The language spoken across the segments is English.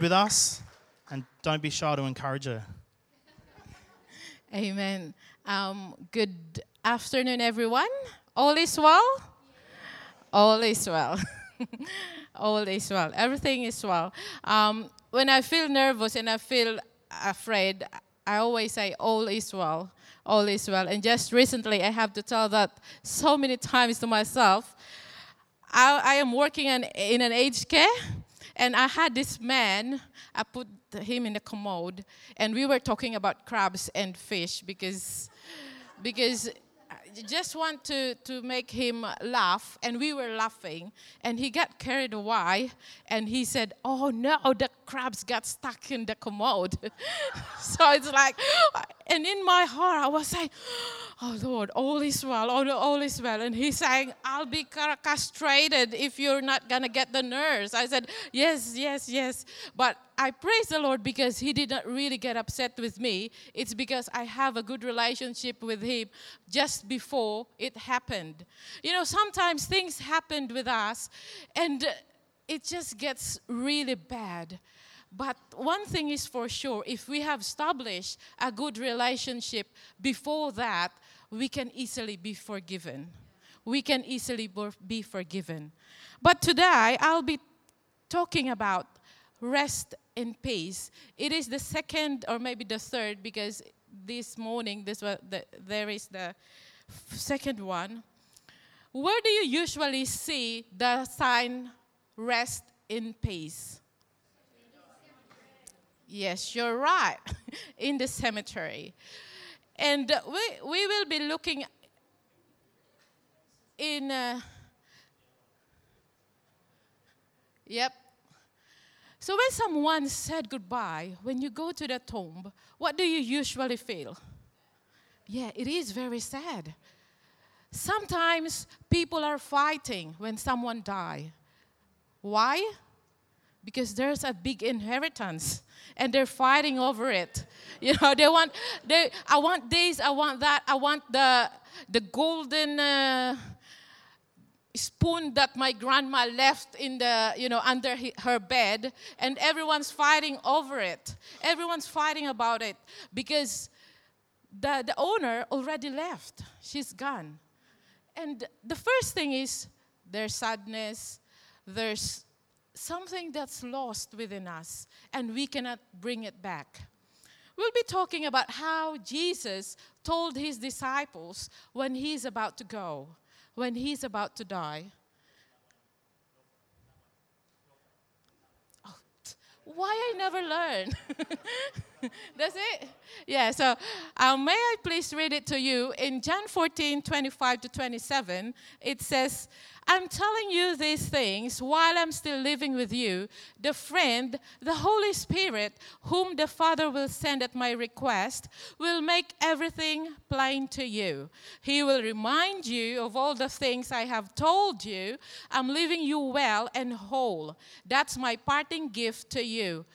with us and don't be shy to encourage her. Amen. Um, good afternoon, everyone. All is well? All is well. All is well. Everything is well. Um, when I feel nervous and I feel afraid, I always say, All is well. All is well. And just recently, I have to tell that so many times to myself. I, I am working in, in an aged care and I had this man, I put him in the commode, and we were talking about crabs and fish because, because I just want to, to make him laugh, and we were laughing, and he got carried away, and he said, "Oh no, the crabs got stuck in the commode." so it's like, and in my heart, I was saying, Oh Lord, all is well, all, all is well. And he's saying, I'll be castrated if you're not going to get the nurse. I said, Yes, yes, yes. But I praise the Lord because he did not really get upset with me. It's because I have a good relationship with him just before it happened. You know, sometimes things happened with us and it just gets really bad. But one thing is for sure if we have established a good relationship before that, we can easily be forgiven. We can easily be forgiven. But today, I'll be talking about rest in peace. It is the second or maybe the third because this morning this was the, there is the second one. Where do you usually see the sign rest in peace? Yes, you're right. in the cemetery. And we, we will be looking in. Uh, yep. So when someone said goodbye, when you go to the tomb, what do you usually feel? Yeah, it is very sad. Sometimes people are fighting when someone die. Why? Because there's a big inheritance and they're fighting over it. You know, they want, they, I want this, I want that, I want the, the golden uh, spoon that my grandma left in the, you know, under her bed, and everyone's fighting over it. Everyone's fighting about it because the, the owner already left. She's gone. And the first thing is there's sadness, there's something that's lost within us and we cannot bring it back. We'll be talking about how Jesus told his disciples when he's about to go, when he's about to die. Oh, why I never learn? That's it? Yeah, so uh, may I please read it to you? In John 14 25 to 27, it says, I'm telling you these things while I'm still living with you. The friend, the Holy Spirit, whom the Father will send at my request, will make everything plain to you. He will remind you of all the things I have told you. I'm leaving you well and whole. That's my parting gift to you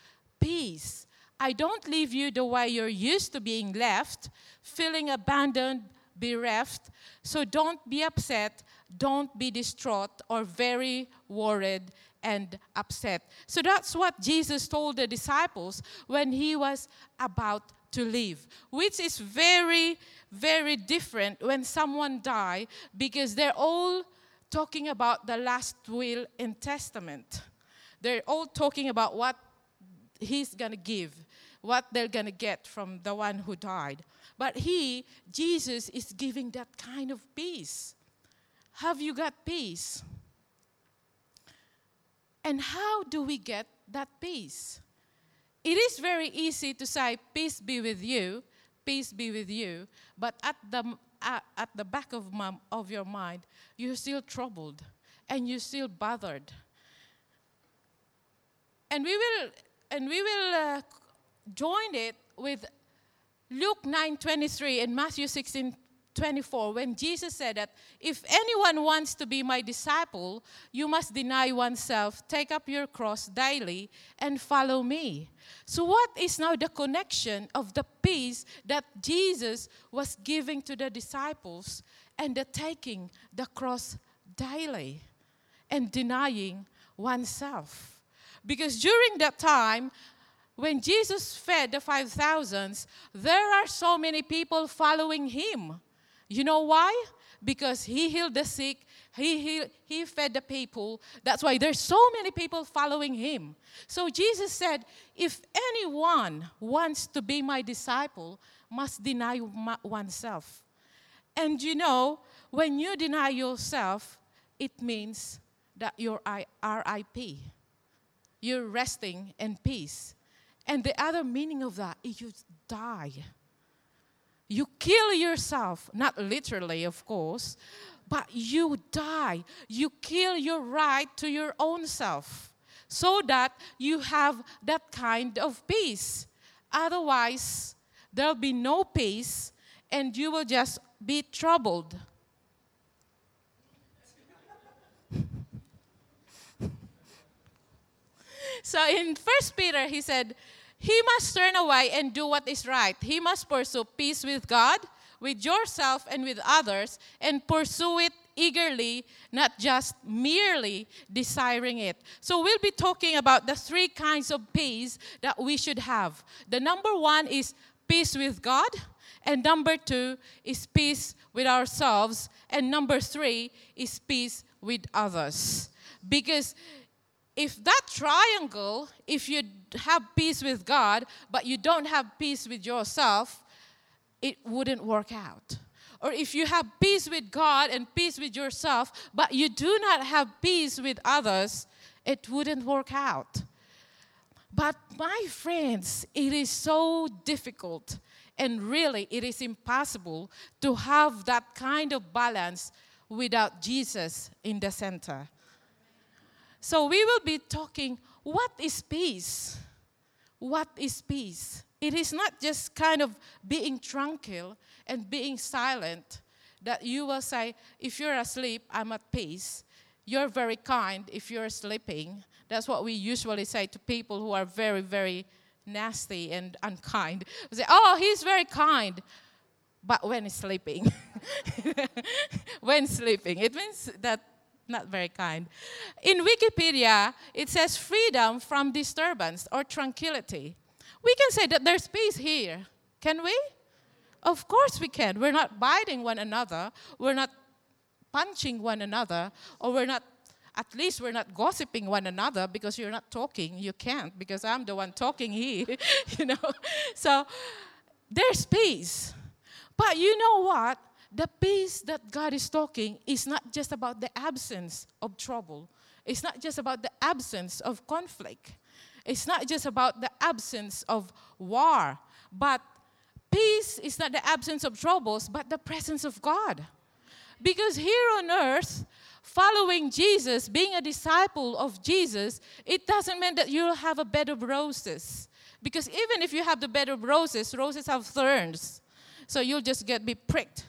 peace. I don't leave you the way you're used to being left, feeling abandoned, bereft. So don't be upset don't be distraught or very worried and upset. So that's what Jesus told the disciples when he was about to leave, which is very, very different when someone died because they're all talking about the last will and testament. They're all talking about what he's going to give, what they're going to get from the one who died. But he, Jesus, is giving that kind of peace. Have you got peace? And how do we get that peace? It is very easy to say, Peace be with you, peace be with you, but at the, at the back of, my, of your mind, you're still troubled and you're still bothered. And we will, and we will uh, join it with Luke 9:23 and Matthew 16 24 when Jesus said that if anyone wants to be my disciple, you must deny oneself, take up your cross daily, and follow me. So, what is now the connection of the peace that Jesus was giving to the disciples and the taking the cross daily and denying oneself? Because during that time, when Jesus fed the 5,000s, there are so many people following him. You know why? Because he healed the sick, he, he, he fed the people. That's why there's so many people following him. So Jesus said, if anyone wants to be my disciple, must deny oneself. And you know, when you deny yourself, it means that you're RIP. You're resting in peace. And the other meaning of that is you die. You kill yourself, not literally, of course, but you die. You kill your right to your own self so that you have that kind of peace. Otherwise, there'll be no peace and you will just be troubled. So in First Peter, he said, He must turn away and do what is right. He must pursue peace with God with yourself and with others and pursue it eagerly, not just merely desiring it. So, we'll be talking about the three kinds of peace that we should have. The number one is peace with God, and number two is peace with ourselves, and number three is peace with others. Because if that triangle, if you have peace with God, but you don't have peace with yourself, it wouldn't work out. Or if you have peace with God and peace with yourself, but you do not have peace with others, it wouldn't work out. But my friends, it is so difficult and really it is impossible to have that kind of balance without Jesus in the center. So we will be talking what is peace? What is peace? It is not just kind of being tranquil and being silent that you will say, if you're asleep, I'm at peace. You're very kind if you're sleeping. That's what we usually say to people who are very, very nasty and unkind. We say, oh, he's very kind. But when he's sleeping, when sleeping, it means that not very kind. In Wikipedia, it says freedom from disturbance or tranquility we can say that there's peace here. Can we? Of course we can. We're not biting one another. We're not punching one another. Or we're not, at least we're not gossiping one another because you're not talking. You can't because I'm the one talking here, you know. So there's peace. But you know what? The peace that God is talking is not just about the absence of trouble. It's not just about the absence of conflict. It's not just about the absence of war, but peace is not the absence of troubles, but the presence of God. Because here on earth, following Jesus, being a disciple of Jesus, it doesn't mean that you'll have a bed of roses. Because even if you have the bed of roses, roses have thorns. So you'll just get be pricked.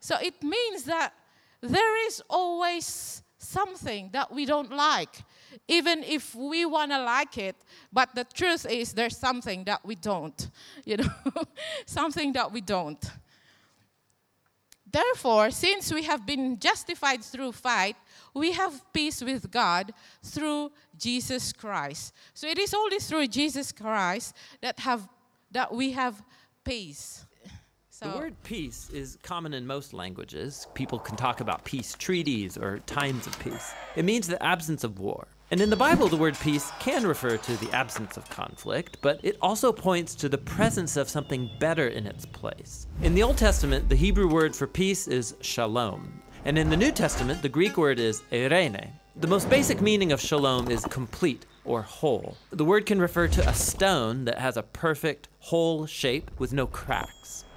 So it means that there is always something that we don't like even if we want to like it. But the truth is, there's something that we don't, you know, something that we don't. Therefore, since we have been justified through faith, we have peace with God through Jesus Christ. So it is only through Jesus Christ that have that we have peace. So the word peace is common in most languages. People can talk about peace treaties or times of peace. It means the absence of war. And in the Bible, the word peace can refer to the absence of conflict, but it also points to the presence of something better in its place. In the Old Testament, the Hebrew word for peace is shalom. And in the New Testament, the Greek word is eirene. The most basic meaning of shalom is complete or whole. The word can refer to a stone that has a perfect, whole shape with no cracks.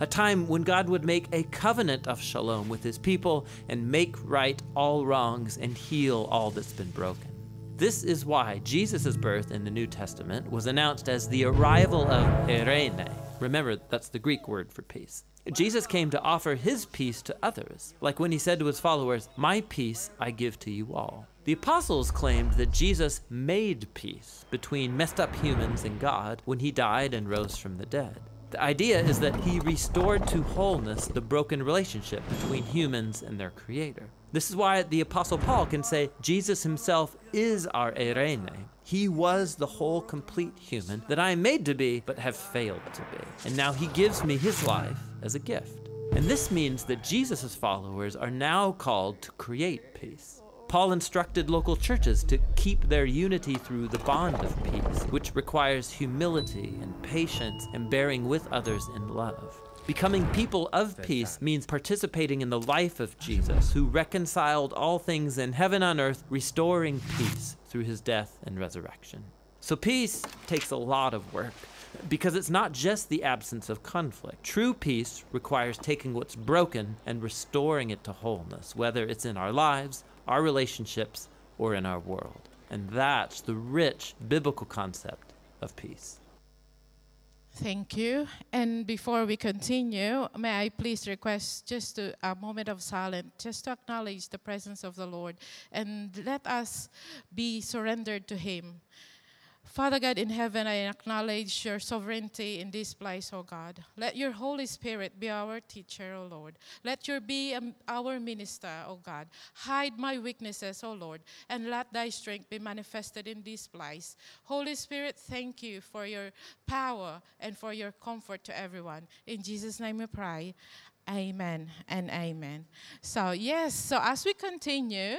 a time when God would make a covenant of shalom with his people and make right all wrongs and heal all that's been broken. This is why Jesus' birth in the New Testament was announced as the arrival of eirene. Remember, that's the Greek word for peace. Jesus came to offer his peace to others, like when he said to his followers, My peace I give to you all. The apostles claimed that Jesus made peace between messed up humans and God when he died and rose from the dead. The idea is that he restored to wholeness the broken relationship between humans and their creator. This is why the Apostle Paul can say Jesus himself is our eirene. He was the whole complete human that I am made to be, but have failed to be. And now he gives me his life as a gift. And this means that Jesus' followers are now called to create peace. Paul instructed local churches to keep their unity through the bond of peace, which requires humility and patience and bearing with others in love. Becoming people of peace means participating in the life of Jesus, who reconciled all things in heaven and earth, restoring peace through his death and resurrection. So, peace takes a lot of work because it's not just the absence of conflict. True peace requires taking what's broken and restoring it to wholeness, whether it's in our lives, our relationships, or in our world. And that's the rich biblical concept of peace. Thank you. And before we continue, may I please request just a, moment of silence, just to acknowledge the presence of the Lord and let us be surrendered to Him. Father God in heaven, I acknowledge your sovereignty in this place, O God. Let your Holy Spirit be our teacher, O Lord. Let your be um, our minister, O God. Hide my weaknesses, O Lord, and let thy strength be manifested in this place. Holy Spirit, thank you for your power and for your comfort to everyone. In Jesus' name we pray. Amen and amen. So, yes, so as we continue,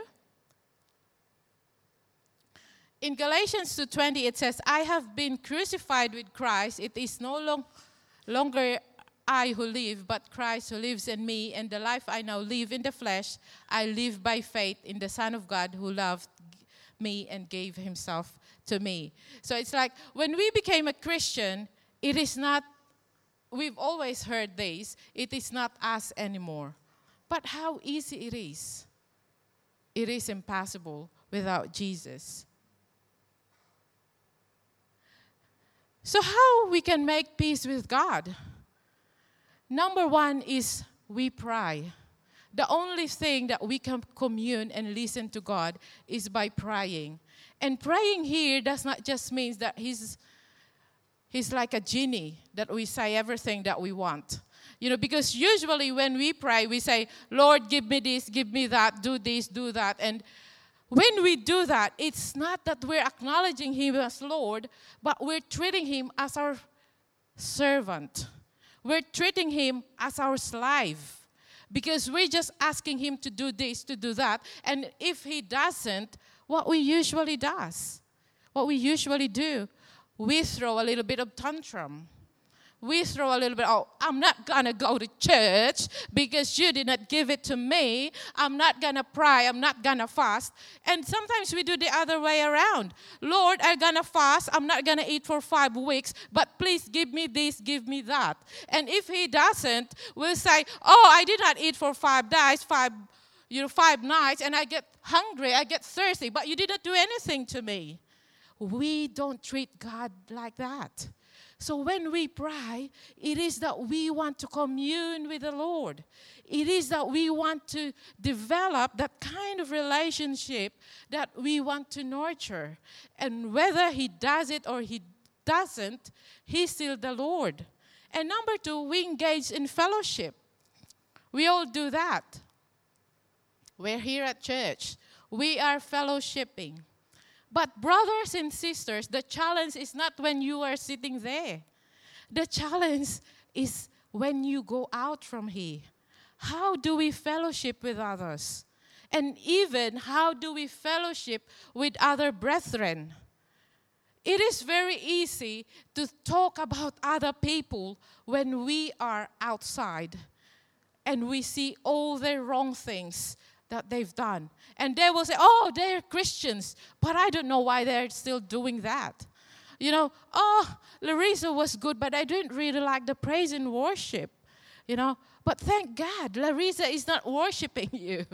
in Galatians 2:20 it says, "I have been crucified with Christ. It is no long, longer I who live, but Christ who lives in me. And the life I now live in the flesh, I live by faith in the Son of God who loved me and gave himself to me." So it's like when we became a Christian, it is not we've always heard this, it is not us anymore. But how easy it is. It is impossible without Jesus. So how we can make peace with God? Number one is we pray. The only thing that we can commune and listen to God is by praying. And praying here does not just mean that He's He's like a genie that we say everything that we want. You know, because usually when we pray, we say, Lord, give me this, give me that, do this, do that. And when we do that, it's not that we're acknowledging Him as Lord, but we're treating Him as our servant. We're treating Him as our slave because we're just asking Him to do this, to do that. And if He doesn't, what we usually does, what we usually do, we throw a little bit of tantrum we throw a little bit, oh, I'm not gonna go to church because you did not give it to me. I'm not gonna pray. I'm not gonna fast. And sometimes we do the other way around. Lord, I'm gonna fast. I'm not gonna eat for five weeks, but please give me this, give me that. And if He doesn't, we'll say, oh, I did not eat for five days, five, you know, five nights, and I get hungry, I get thirsty, but you didn't do anything to me. We don't treat God like that. So when we pray, it is that we want to commune with the Lord. It is that we want to develop that kind of relationship that we want to nurture. And whether He does it or He doesn't, He's still the Lord. And number two, we engage in fellowship. We all do that. We're here at church. We are fellowshipping. But, brothers and sisters, the challenge is not when you are sitting there. The challenge is when you go out from here. How do we fellowship with others? And even how do we fellowship with other brethren? It is very easy to talk about other people when we are outside and we see all the wrong things that they've done. And they will say, oh, they're Christians, but I don't know why they're still doing that. You know, oh, Larissa was good, but I didn't really like the praise and worship. You know, but thank God, Larissa is not worshiping you.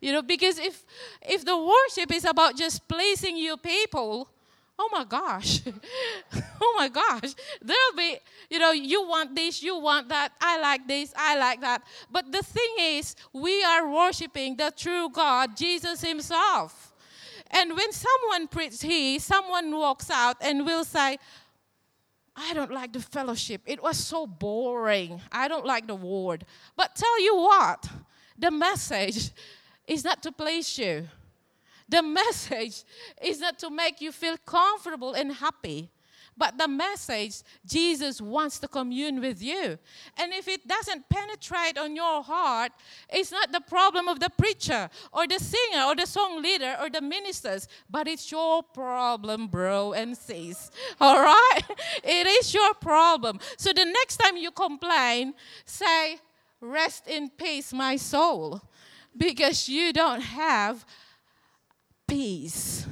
You know, because if if the worship is about just pleasing you people, oh my gosh, oh my gosh, there'll be, you know, you want this, you want that, I like this, I like that. But the thing is, we are worshiping the true God, Jesus Himself. And when someone preaches He, someone walks out and will say, I don't like the fellowship. It was so boring. I don't like the word. But tell you what, the message is not to please you. The message is not to make you feel comfortable and happy. But the message, Jesus wants to commune with you. And if it doesn't penetrate on your heart, it's not the problem of the preacher or the singer or the song leader or the ministers, but it's your problem, bro and sis. All right? It is your problem. So the next time you complain, say, Rest in peace, my soul, because you don't have peace.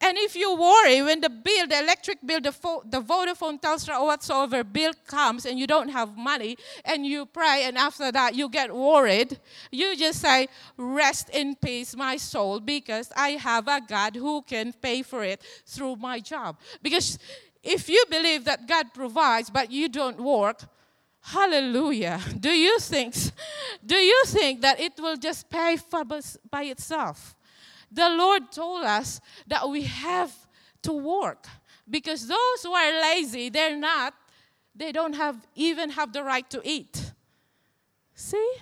And if you worry when the bill, the electric bill, the, fo- the Vodafone, Telstra, or whatsoever bill comes and you don't have money and you pray and after that you get worried, you just say, Rest in peace, my soul, because I have a God who can pay for it through my job. Because if you believe that God provides but you don't work, hallelujah. Do you think, do you think that it will just pay for by itself? The Lord told us that we have to work because those who are lazy, they're not, they don't have even have the right to eat. See?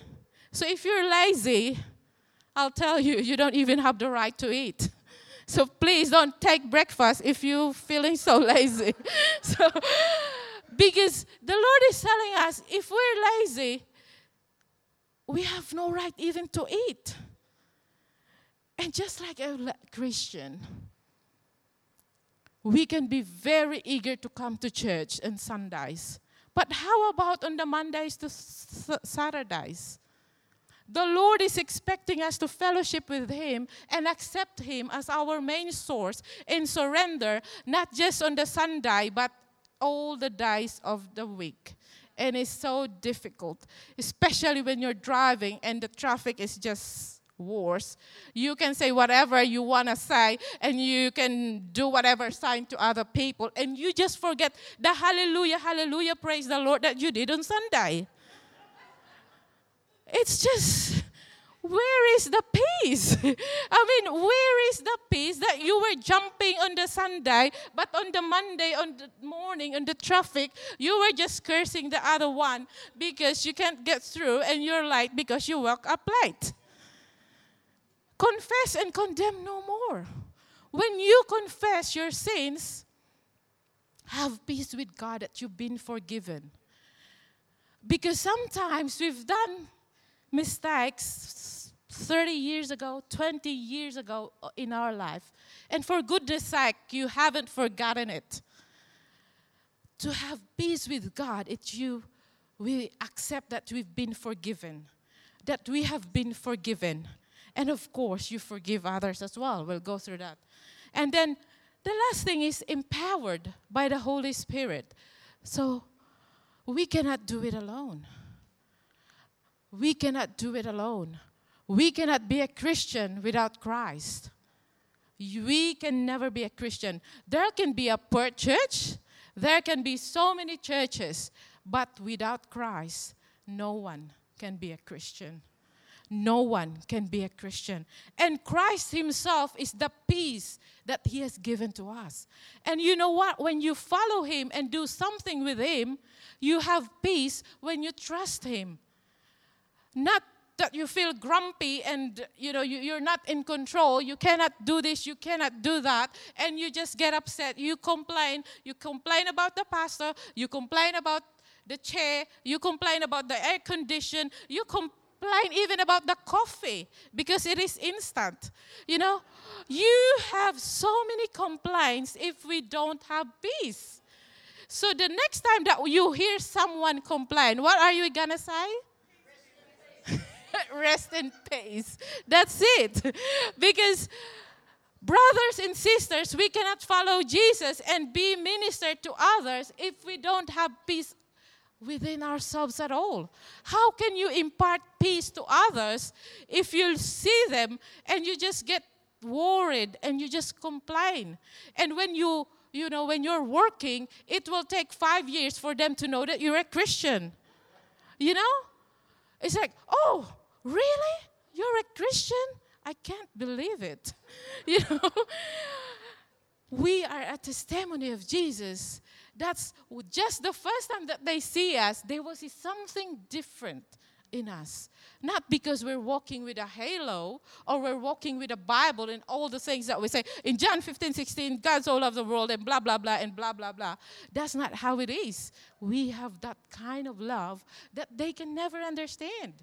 So if you're lazy, I'll tell you, you don't even have the right to eat. So please don't take breakfast if you're feeling so lazy. so, because the Lord is telling us if we're lazy, we have no right even to eat. And just like a Christian, we can be very eager to come to church on Sundays. But how about on the Mondays to Saturdays? The Lord is expecting us to fellowship with Him and accept Him as our main source and surrender, not just on the Sunday, but all the days of the week. And it's so difficult, especially when you're driving and the traffic is just wars. You can say whatever you want to say, and you can do whatever sign to other people, and you just forget the hallelujah, hallelujah, praise the Lord that you did on Sunday. It's just, where is the peace? I mean, where is the peace that you were jumping on the Sunday, but on the Monday, on the morning, on the traffic, you were just cursing the other one because you can't get through and you're late because you woke up late? Confess and condemn no more. When you confess your sins, have peace with God that you've been forgiven. Because sometimes we've done mistakes 30 years ago, 20 years ago uh, in our life. And for goodness sake, you haven't forgotten it. To have peace with God, it's you, we accept that we've been forgiven, that we have been forgiven. And of course, you forgive others as well. We'll go through that. And then the last thing is empowered by the Holy Spirit. So we cannot do it alone. We cannot do it alone. We cannot be a Christian without Christ. We can never be a Christian. There can be a poor church, There can be so many churches, but without Christ, no one can be a Christian. No one can be a Christian. And Christ Himself is the peace that He has given to us. And you know what? When you follow Him and do something with Him, you have peace when you trust Him. Not that you feel grumpy and you know you, you're not in control you cannot do this you cannot do that and you just get upset you complain you complain about the pastor you complain about the chair you complain about the air condition you complain even about the coffee because it is instant you know you have so many complaints if we don't have peace so the next time that you hear someone complain what are you gonna say rest in peace. That's it. because brothers and sisters, we cannot follow Jesus and be ministered to others if we don't have peace within ourselves at all. How can you impart peace to others if you see them and you just get worried and you just complain? And when you you know when you're working, it will take 5 years for them to know that you're a Christian. You know? It's like, "Oh, Really? You're a Christian? I can't believe it. You know? we are a testimony of Jesus. That's just the first time that they see us, they will see something different in us. Not because we're walking with a halo or we're walking with a Bible and all the things that we say in John 15, 16, God's all of the world and blah, blah, blah, and blah, blah, blah. That's not how it is. We have that kind of love that they can never understand.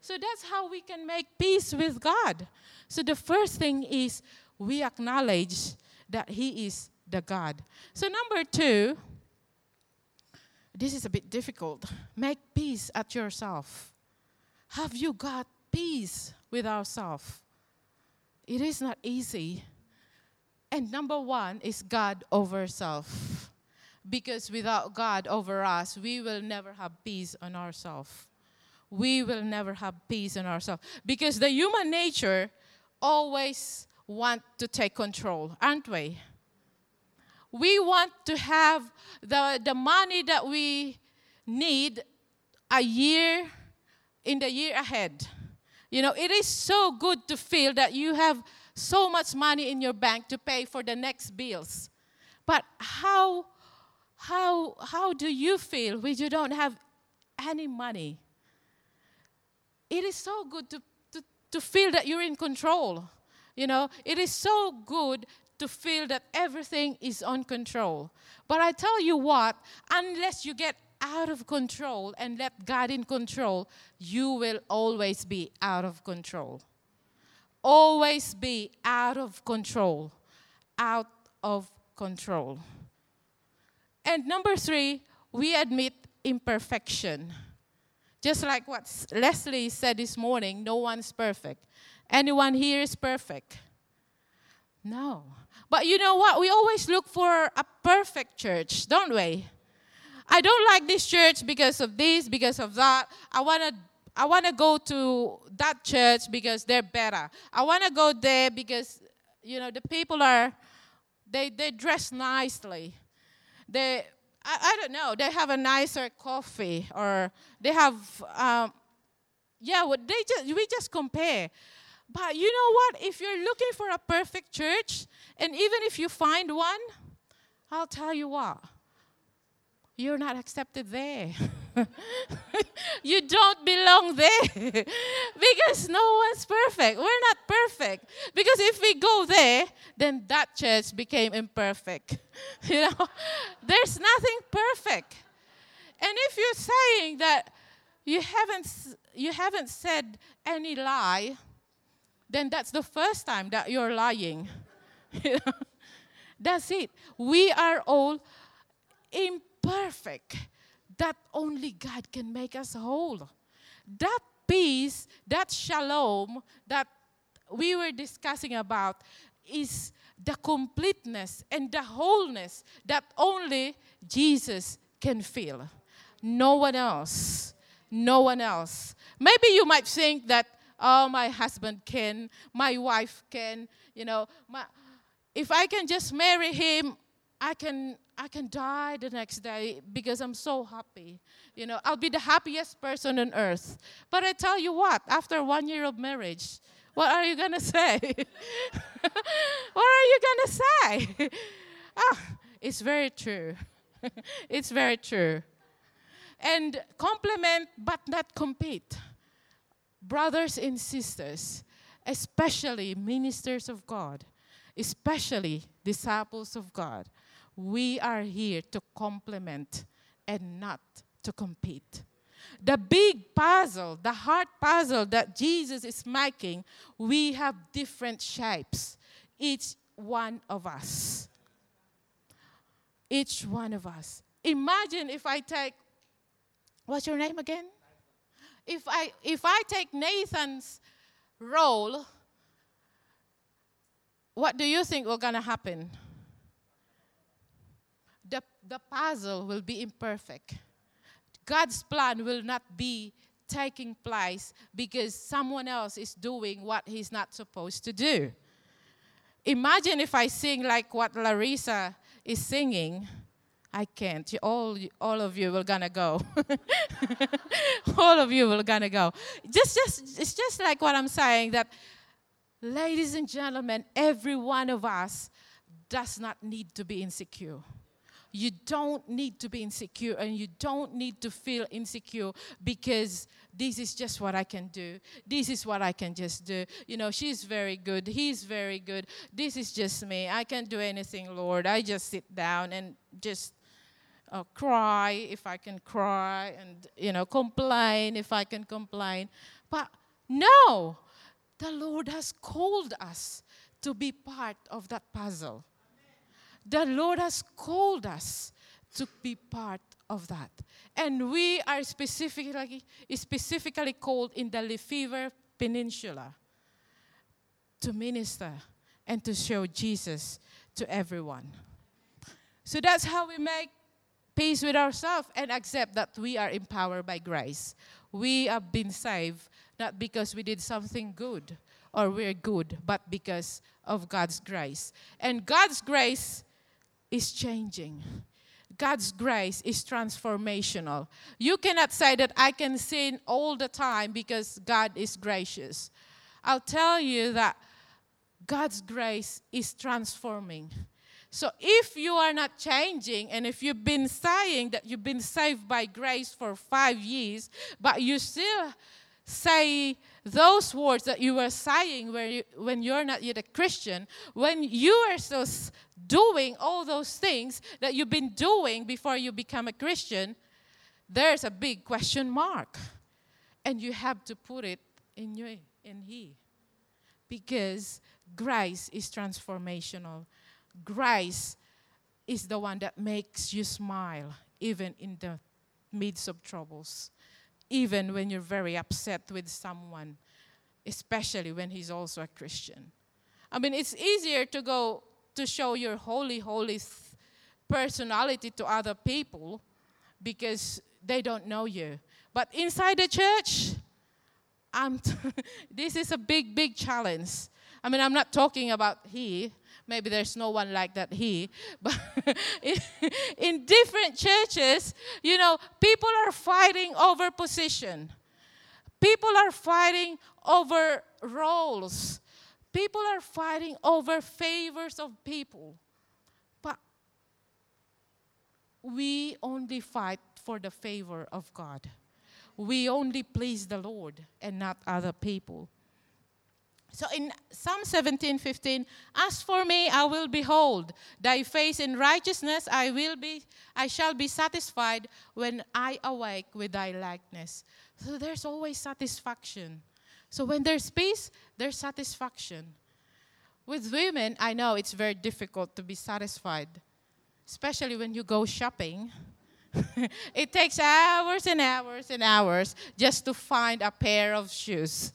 So that's how we can make peace with God. So the first thing is we acknowledge that He is the God. So, number two, this is a bit difficult. Make peace at yourself. Have you got peace with ourselves? It is not easy. And number one is God over self. Because without God over us, we will never have peace on ourselves. We will never have peace in ourselves. Because the human nature always want to take control, aren't we? We want to have the, the money that we need a year in the year ahead. You know, it is so good to feel that you have so much money in your bank to pay for the next bills. But how how how do you feel when you don't have any money? It is so good to, to, to feel that you're in control. You know, it is so good to feel that everything is on control. But I tell you what, unless you get out of control and let God in control, you will always be out of control. Always be out of control. Out of control. And number three, we admit imperfection. Just like what Leslie said this morning, no one's perfect. Anyone here is perfect? No. But you know what? We always look for a perfect church, don't we? I don't like this church because of this, because of that. I want to I want to go to that church because they're better. I want to go there because you know the people are they they dress nicely. They I, I don't know. They have a nicer coffee or they have um, yeah. They just we just compare. But you know what? If you're looking for a perfect church, and even if you find one, I'll tell you what you're not accepted there. you don't belong there because no one's perfect. We're not perfect. Because if we go there, then that church became imperfect. you know, there's nothing perfect. And if you're saying that you haven't you haven't said any lie, then that's the first time that you're lying. that's it. We are all imperfect that only God can make us whole. That peace, that shalom that we were discussing about is the completeness and the wholeness that only Jesus can feel. No one else. No one else. Maybe you might think that, oh, my husband can, my wife can, you know, my, if I can just marry him, I can I can die the next day because I'm so happy. You know, I'll be the happiest person on earth. But I tell you what, after one year of marriage, what are you to say? what are you to say? ah, it's very true. it's very true. And complement but not compete. Brothers and sisters, especially ministers of God, especially disciples of God, we are here to complement and not to compete. The big puzzle, the hard puzzle that Jesus is making, we have different shapes, each one of us. Each one of us. Imagine if I take, what's your name again? If I, if I take Nathan's role, what do you think will gonna happen? The, the puzzle will be imperfect. God's plan will not be taking place because someone else is doing what he's not supposed to do. Imagine if I sing like what Larissa is singing. I can't. All, all of you will gonna go. all of you will gonna go. Just, just, it's just like what I'm saying that, ladies and gentlemen, every one of us does not need to be insecure. You don't need to be insecure and you don't need to feel insecure because this is just what I can do. This is what I can just do. You know, she's very good. He's very good. This is just me. I can't do anything, Lord. I just sit down and just uh, cry if I can cry and, you know, complain if I can complain. But no, the Lord has called us to be part of that puzzle. The Lord has called us to be part of that. And we are specifically, specifically called in the Lefevre Peninsula to minister and to show Jesus to everyone. So that's how we make peace with ourselves and accept that we are empowered by grace. We have been saved not because we did something good or we're good, but because of God's grace. And God's grace is changing. God's grace is transformational. You cannot say that I can sin all the time because God is gracious. I'll tell you that God's grace is transforming. So if you are not changing, and if you've been saying that you've been saved by grace for five years, but you still say those words that you were saying when, you, when you're not yet a Christian, when you are still doing all those things that you've been doing before you become a Christian, there's a big question mark. And you have to put it in you, in He. Because grace is transformational. Grace is the one that makes you smile, even in the midst of troubles even when you're very upset with someone, especially when he's also a Christian. I mean, it's easier to go to show your holy, holy personality to other people because they don't know you. But inside the church, I'm t- this is a big, big challenge. I mean, I'm not talking about he, maybe there's no one like that here. But in, in different churches, you know, people are fighting over position. People are fighting over roles. People are fighting over favors of people. But we only fight for the favor of God. We only please the Lord and not other people. So in Psalm 17, 15, as for me, I will behold thy face in righteousness, I will be, I shall be satisfied when I awake with thy likeness. So there's always satisfaction. So when there's peace, there's satisfaction. With women, I know it's very difficult to be satisfied, especially when you go shopping. it takes hours and hours and hours just to find a pair of shoes.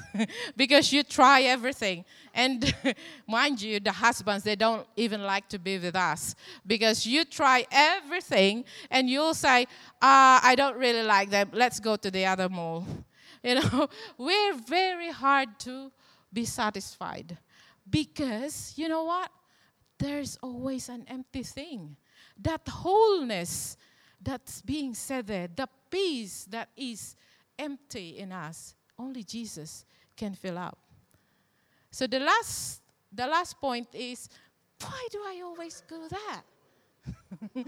because you try everything. And mind you, the husbands, they don't even like to be with us because you try everything and you'll say, uh, I don't really like them. Let's go to the other mall. You know, we're very hard to be satisfied because, you know what? There's always an empty thing. that wholeness that's being said there, the peace that is empty in us, only Jesus can fill up. So the last the last point is why do I always do that?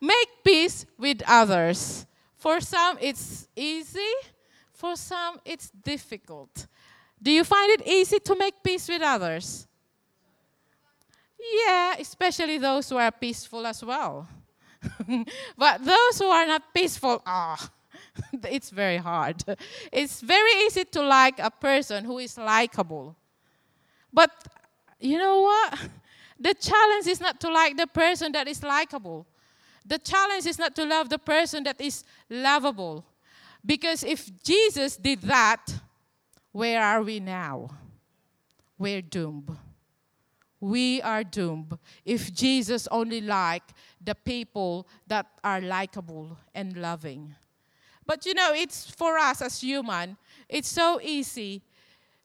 Make peace with others. For some it's easy, for some it's difficult. Do you find it easy to make peace with others? Yeah, especially those who are peaceful as well. but those who are not peaceful, ah, oh, it's very hard. It's very easy to like a person who is likable. But you know what? The challenge is not to like the person that is likable. The challenge is not to love the person that is lovable. Because if Jesus did that, where are we now? We're doomed. We are doomed if Jesus only liked the people that are likable and loving. But you know, it's for us as human, it's so easy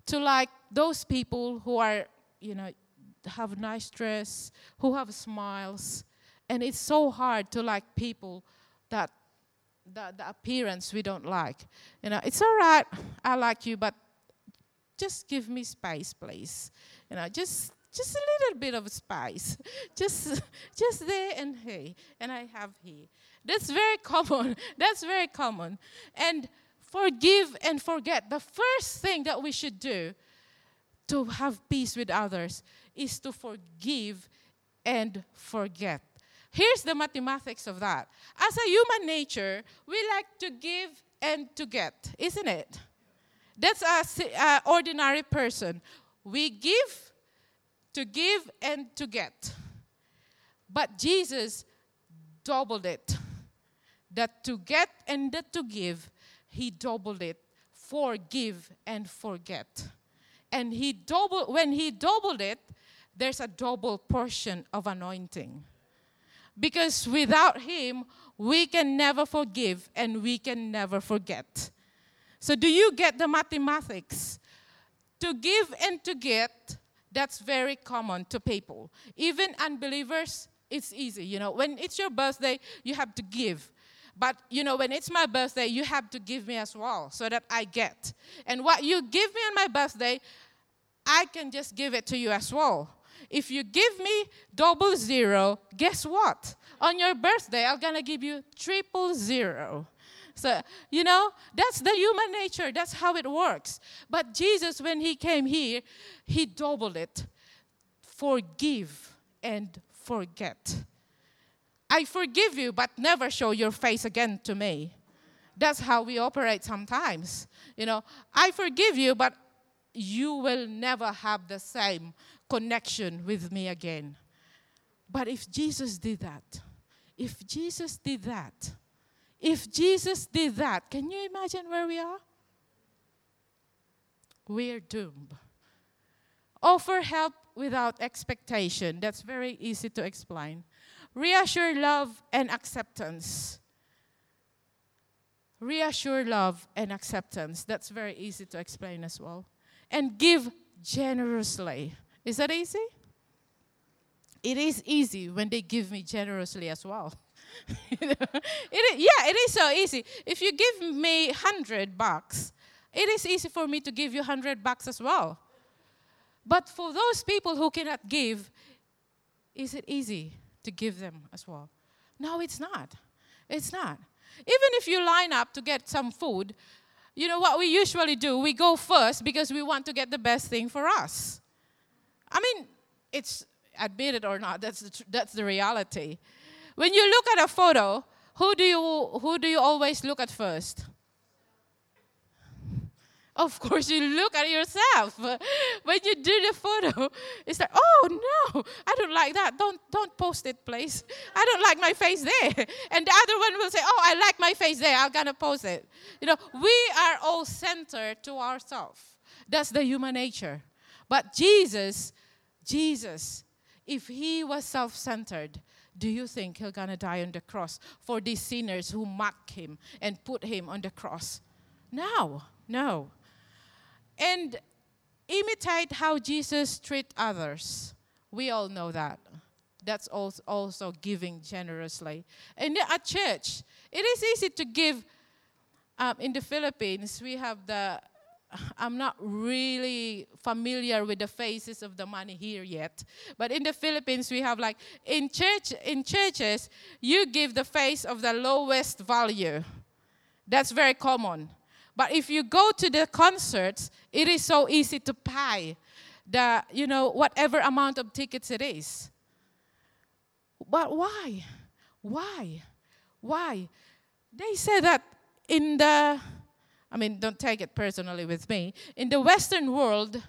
to like those people who are, you know, have nice dress, who have smiles, and it's so hard to like people that the, the appearance we don't like. You know, it's all right, I like you, but just give me space, please. You know, just just a little bit of spice just just there and here and i have here that's very common. That's very common. And forgive and forget. The first thing that we should do to have peace with others is to forgive and forget. Here's the mathematics of that. As a human nature we like to give and to get isn't it? That's a ordinary person. We give to give and to get. But Jesus doubled it. That to get and that to give, he doubled it. Forgive and forget. And he doubled when he doubled it, there's a double portion of anointing. Because without him, we can never forgive and we can never forget. So, do you get the mathematics? To give and to get that's very common to people. Even unbelievers, it's easy. You know, when it's your birthday, you have to give. But you know, when it's my birthday, you have to give me as well so that I get. And what you give me on my birthday, I can just give it to you as well. If you give me double zero, guess what? On your birthday, I'm gonna give you triple zero. So, you know, that's the human nature. That's how it works. But Jesus, when he came here, he doubled it. Forgive and forget. I forgive you, but never show your face again to me. That's how we operate sometimes. You know, I forgive you, but you will never have the same connection with me again. But if Jesus did that, if Jesus did that, if Jesus did that, can you imagine where we are? We're doomed. Offer help without expectation. That's very easy to explain. Reassure love and acceptance. Reassure love and acceptance. That's very easy to explain as well. And give generously. Is that easy? It is easy when they give me generously as well. it, yeah, it is so easy. If you give me 100 bucks, it is easy for me to give you 100 bucks as well. But for those people who cannot give, is it easy to give them as well? No, it's not. It's not. Even if you line up to get some food, you know what we usually do? We go first because we want to get the best thing for us. I mean, it's admit it or not, that's the, that's the reality. When you look at a photo, who do you who do you always look at first? Of course, you look at yourself. When you do the photo, it's like, oh no, I don't like that. Don't don't post it, please. I don't like my face there. And the other one will say, oh, I like my face there. I'm gonna post it. You know, we are all centered to ourselves. That's the human nature. But Jesus, Jesus, if he was self-centered, do you think he's gonna die on the cross for these sinners who mock him and put him on the cross? No, no. And imitate how Jesus treat others. We all know that. That's also, giving generously. And at church, it is easy to give. Um, in the Philippines, we have the I'm not really familiar with the faces of the money here yet. But in the Philippines, we have like in church in churches, you give the face of the lowest value. That's very common. But if you go to the concerts, it is so easy to pay the you know whatever amount of tickets it is. But why? Why? Why? They say that in the I mean, don't take it personally with me. In the Western world,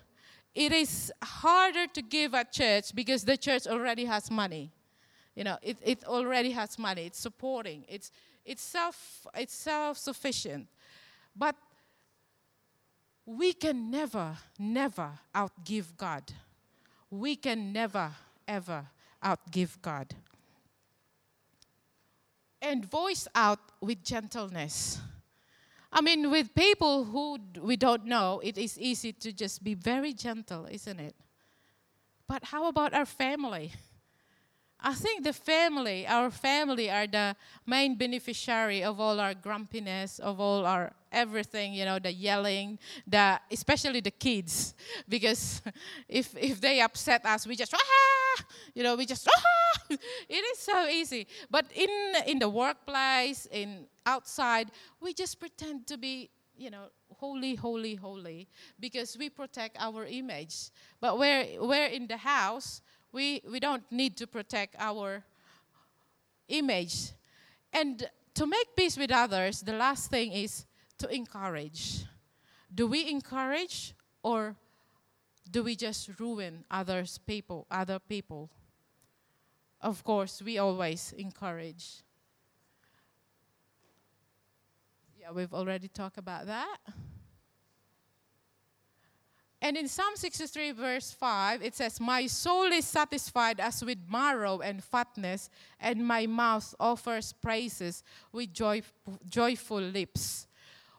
it is harder to give a church because the church already has money. You know, it, it already has money. It's supporting. It's it's self it's self sufficient. But we can never, never outgive God. We can never, ever outgive God. And voice out with gentleness. I mean, with people who we don't know, it is easy to just be very gentle, isn't it? But how about our family? I think the family, our family, are the main beneficiary of all our grumpiness, of all our everything. You know, the yelling, the especially the kids, because if if they upset us, we just ah, you know, we just ah. It is so easy. But in in the workplace, in outside, we just pretend to be, you know, holy, holy, holy, because we protect our image. But where we're in the house we, we don't need to protect our image. And to make peace with others, the last thing is to encourage. Do we encourage or do we just ruin others people, other people? Of course, we always encourage. Yeah, we've already talked about that. And in Psalm 63, verse 5, it says, My soul is satisfied as with marrow and fatness, and my mouth offers praises with joy, joyful lips.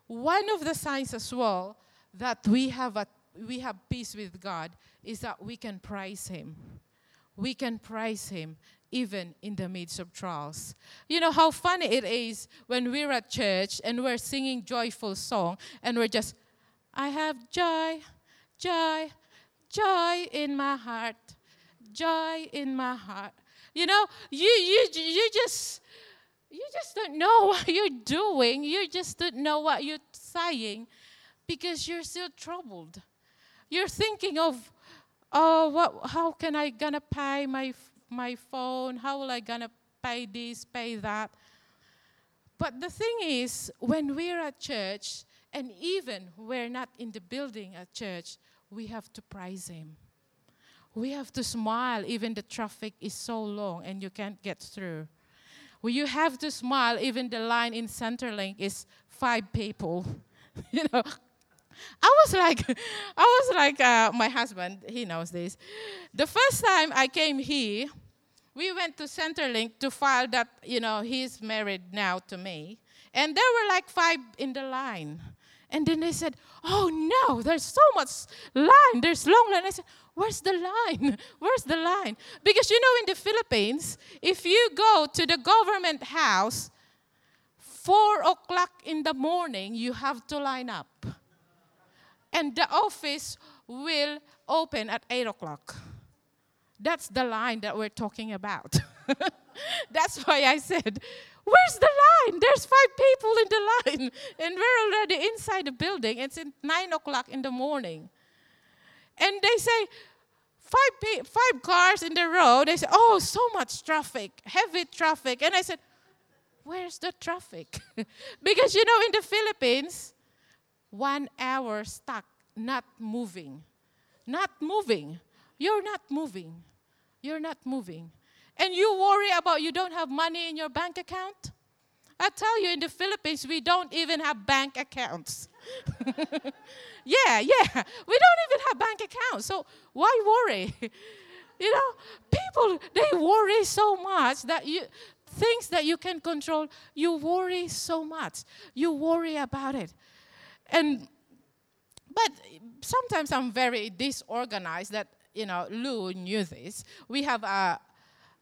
One of the signs as well that we have, a, we have peace with God is that we can praise Him. We can praise Him even in the midst of trials. You know how funny it is when we're at church and we're singing joyful song and we're just, I have joy joy, joy in my heart, joy in my heart. You know, you you you just you just don't know what you're doing. You just don't know what you're saying because you're still troubled. You're thinking of, oh, what? How can I gonna pay my my phone? How will I gonna pay this, pay that? But the thing is, when we're at church, and even we're not in the building at church, we have to praise Him. We have to smile, even the traffic is so long and you can't get through. Well, you have to smile, even the line in Centrelink is five people. you know, I was like, I was like, uh, my husband, he knows this. The first time I came here, we went to Centrelink to file that, you know, he's married now to me. And there were like five in the line. And then they said, Oh no, there's so much line. There's long line. I said, Where's the line? Where's the line? Because you know, in the Philippines, if you go to the government house, four o'clock in the morning, you have to line up. And the office will open at eight o'clock. That's the line that we're talking about. That's why I said, Where's the line? There's five people in the line, and we're already inside the building. It's at nine o'clock in the morning. And they say, five, five cars in the road. They say, oh, so much traffic, heavy traffic. And I said, where's the traffic? because you know, in the Philippines, one hour stuck, not moving. Not moving. You're not moving. You're not moving and you worry about you don't have money in your bank account? I tell you, in the Philippines, we don't even have bank accounts. yeah, yeah, we don't even have bank accounts. So why worry? you know, people they worry so much that you things that you can control, you worry so much. You worry about it, and but sometimes I'm very disorganized. That you know, Lou knew this. We have a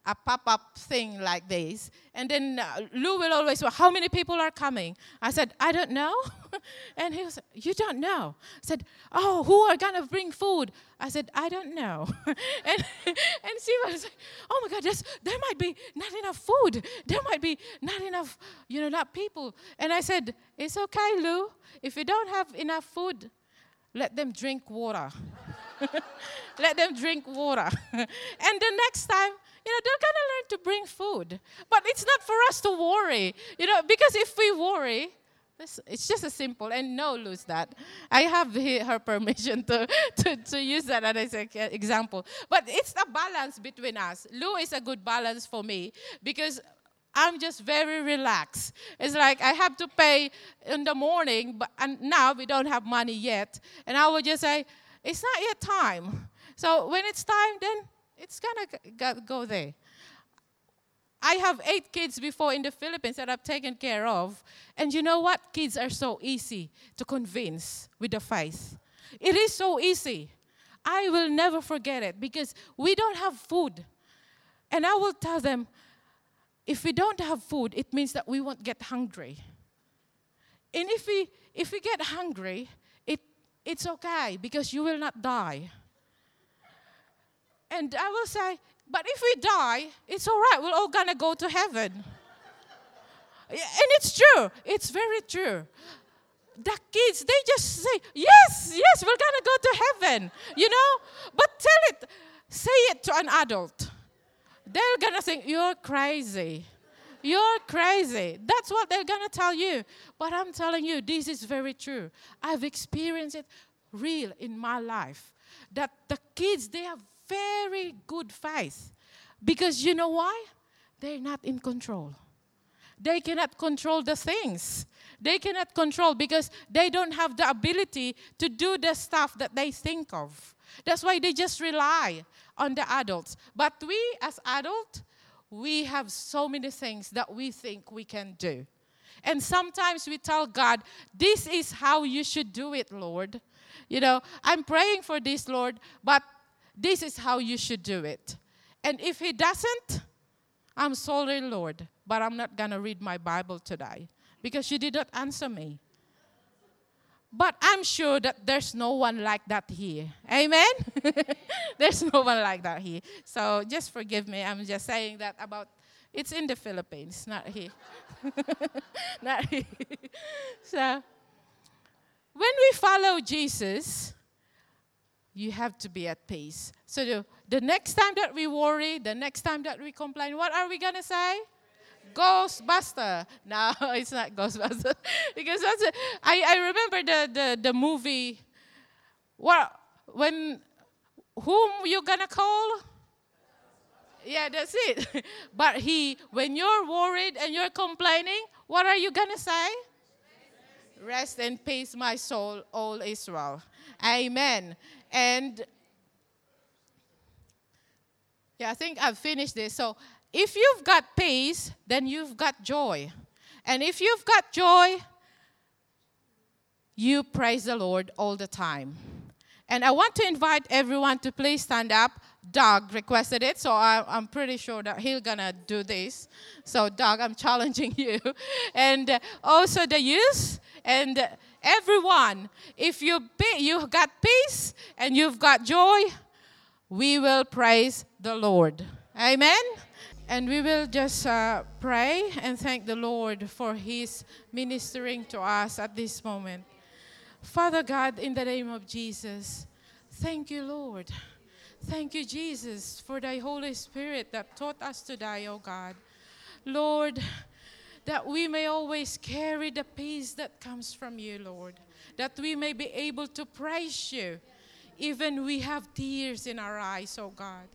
a pop-up thing like this. And then uh, lou will always say how many people are coming? I said i don't know. And he was you don't know. I said oh who are to bring food? I said i don't know. And and she was like oh my god there might be not enough food. There might be not enough you know not people. And i said it's okay lou. If you don't have enough food let them drink water. Let them drink water. And the next time you know, they're going to learn to bring food. But it's not for us to worry, you know, because if we worry, it's just a simple, and no, lose that. I have her permission to, to, to use that as an example. But it's a balance between us. Lou is a good balance for me because I'm just very relaxed. It's like I have to pay in the morning, but and now we don't have money yet. And I will just say, it's not yet time. So when it's time, then it's gonna go there. I have eight kids before in the Philippines that I've taken care of. And you know what? Kids are so easy to convince with the faith. It is so easy. I will never forget it because we don't have food. And I will tell them if we don't have food, it means that we won't get hungry. And if we if we get hungry, it it's okay because you will not die. And I will say, but if we die, it's all right. We're all gonna go to heaven. and it's true. It's very true. The kids, they just say, yes, yes, we're gonna go to heaven. You know? But tell it, say it to an adult. They're gonna think, you're crazy. You're crazy. That's what they're gonna tell you. But I'm telling you, this is very true. I've experienced it real in my life. That the kids, they have very good faith. Because you know why? They're not in control. They cannot control the things. They cannot control because they don't have the ability to do the stuff that they think of. That's why they just rely on the adults. But we, as adults, we have so many things that we think we can do. And sometimes we tell God, This is how you should do it, Lord. You know, I'm praying for this, Lord, but this is how you should do it. And if he doesn't, I'm sorry, Lord, but I'm not going to read my Bible today because you did not answer me. But I'm sure that there's no one like that here. Amen? there's no one like that here. So just forgive me. I'm just saying that about it's in the Philippines, not here. not here. so when we follow Jesus, you have to be at peace. So the, the next time that we worry, the next time that we complain, what are we going to say? Ghostbuster. No, it's not Ghostbuster. because that's a, I, I remember the, the, the movie. What, when, whom you going to call? Yeah, that's it. but he, when you're worried and you're complaining, what are you going to say? Rest in peace, my soul, all Israel. Amen. And yeah, I think I've finished this. So if you've got peace, then you've got joy. And if you've got joy, you praise the Lord all the time. And I want to invite everyone to please stand up. Doug requested it, so I, am pretty sure that he's gonna do this. So, Doug, I'm challenging you. And uh, also the youth and uh, everyone, if you you've got peace and you've got joy, we will praise the Lord. Amen. And we will just uh, pray and thank the Lord for His ministering to us at this moment. Father God, in the name of Jesus, thank you, Lord. Thank you, Jesus, for thy Holy Spirit that taught us today, O oh God. Lord, that we may always carry the peace that comes from you, Lord. That we may be able to praise you, even we have tears in our eyes, oh God.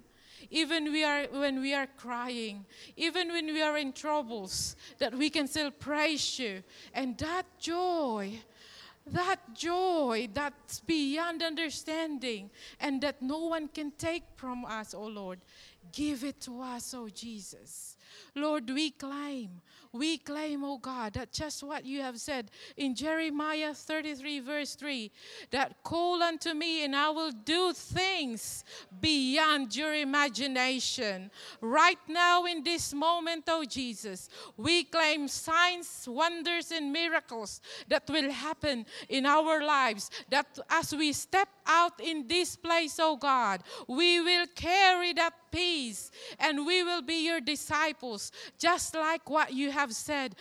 Even we are when we are crying, even when we are in troubles, that we can still praise you. And that joy, that joy that's beyond understanding and that no one can take from us, oh Lord, Give it to us, oh Jesus. Lord, we claim, we claim, oh God, that just what you have said in Jeremiah 33, verse 3, that call unto me and I will do things beyond your imagination. Right now, in this moment, oh Jesus, we claim signs, wonders, and miracles that will happen in our lives. That as we step out in this place, oh God, we will carry that peace and we will be your disciples, just like what you have said.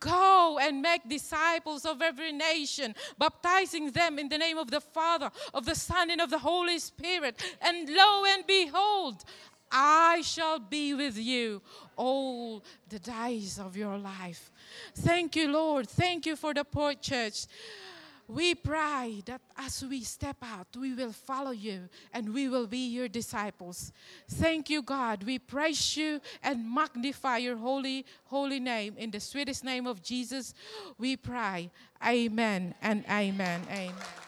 Go and make disciples of every nation, baptizing them in the name of the Father, of the Son, and of the Holy Spirit. And lo and behold, I shall be with you all the days of your life. Thank you, Lord. Thank you for the poor church. We pray that as we step out, we will follow you and we will be your disciples. Thank you, God. We praise you and magnify your holy, holy name. In the sweetest name of Jesus, we pray. Amen and amen. Amen.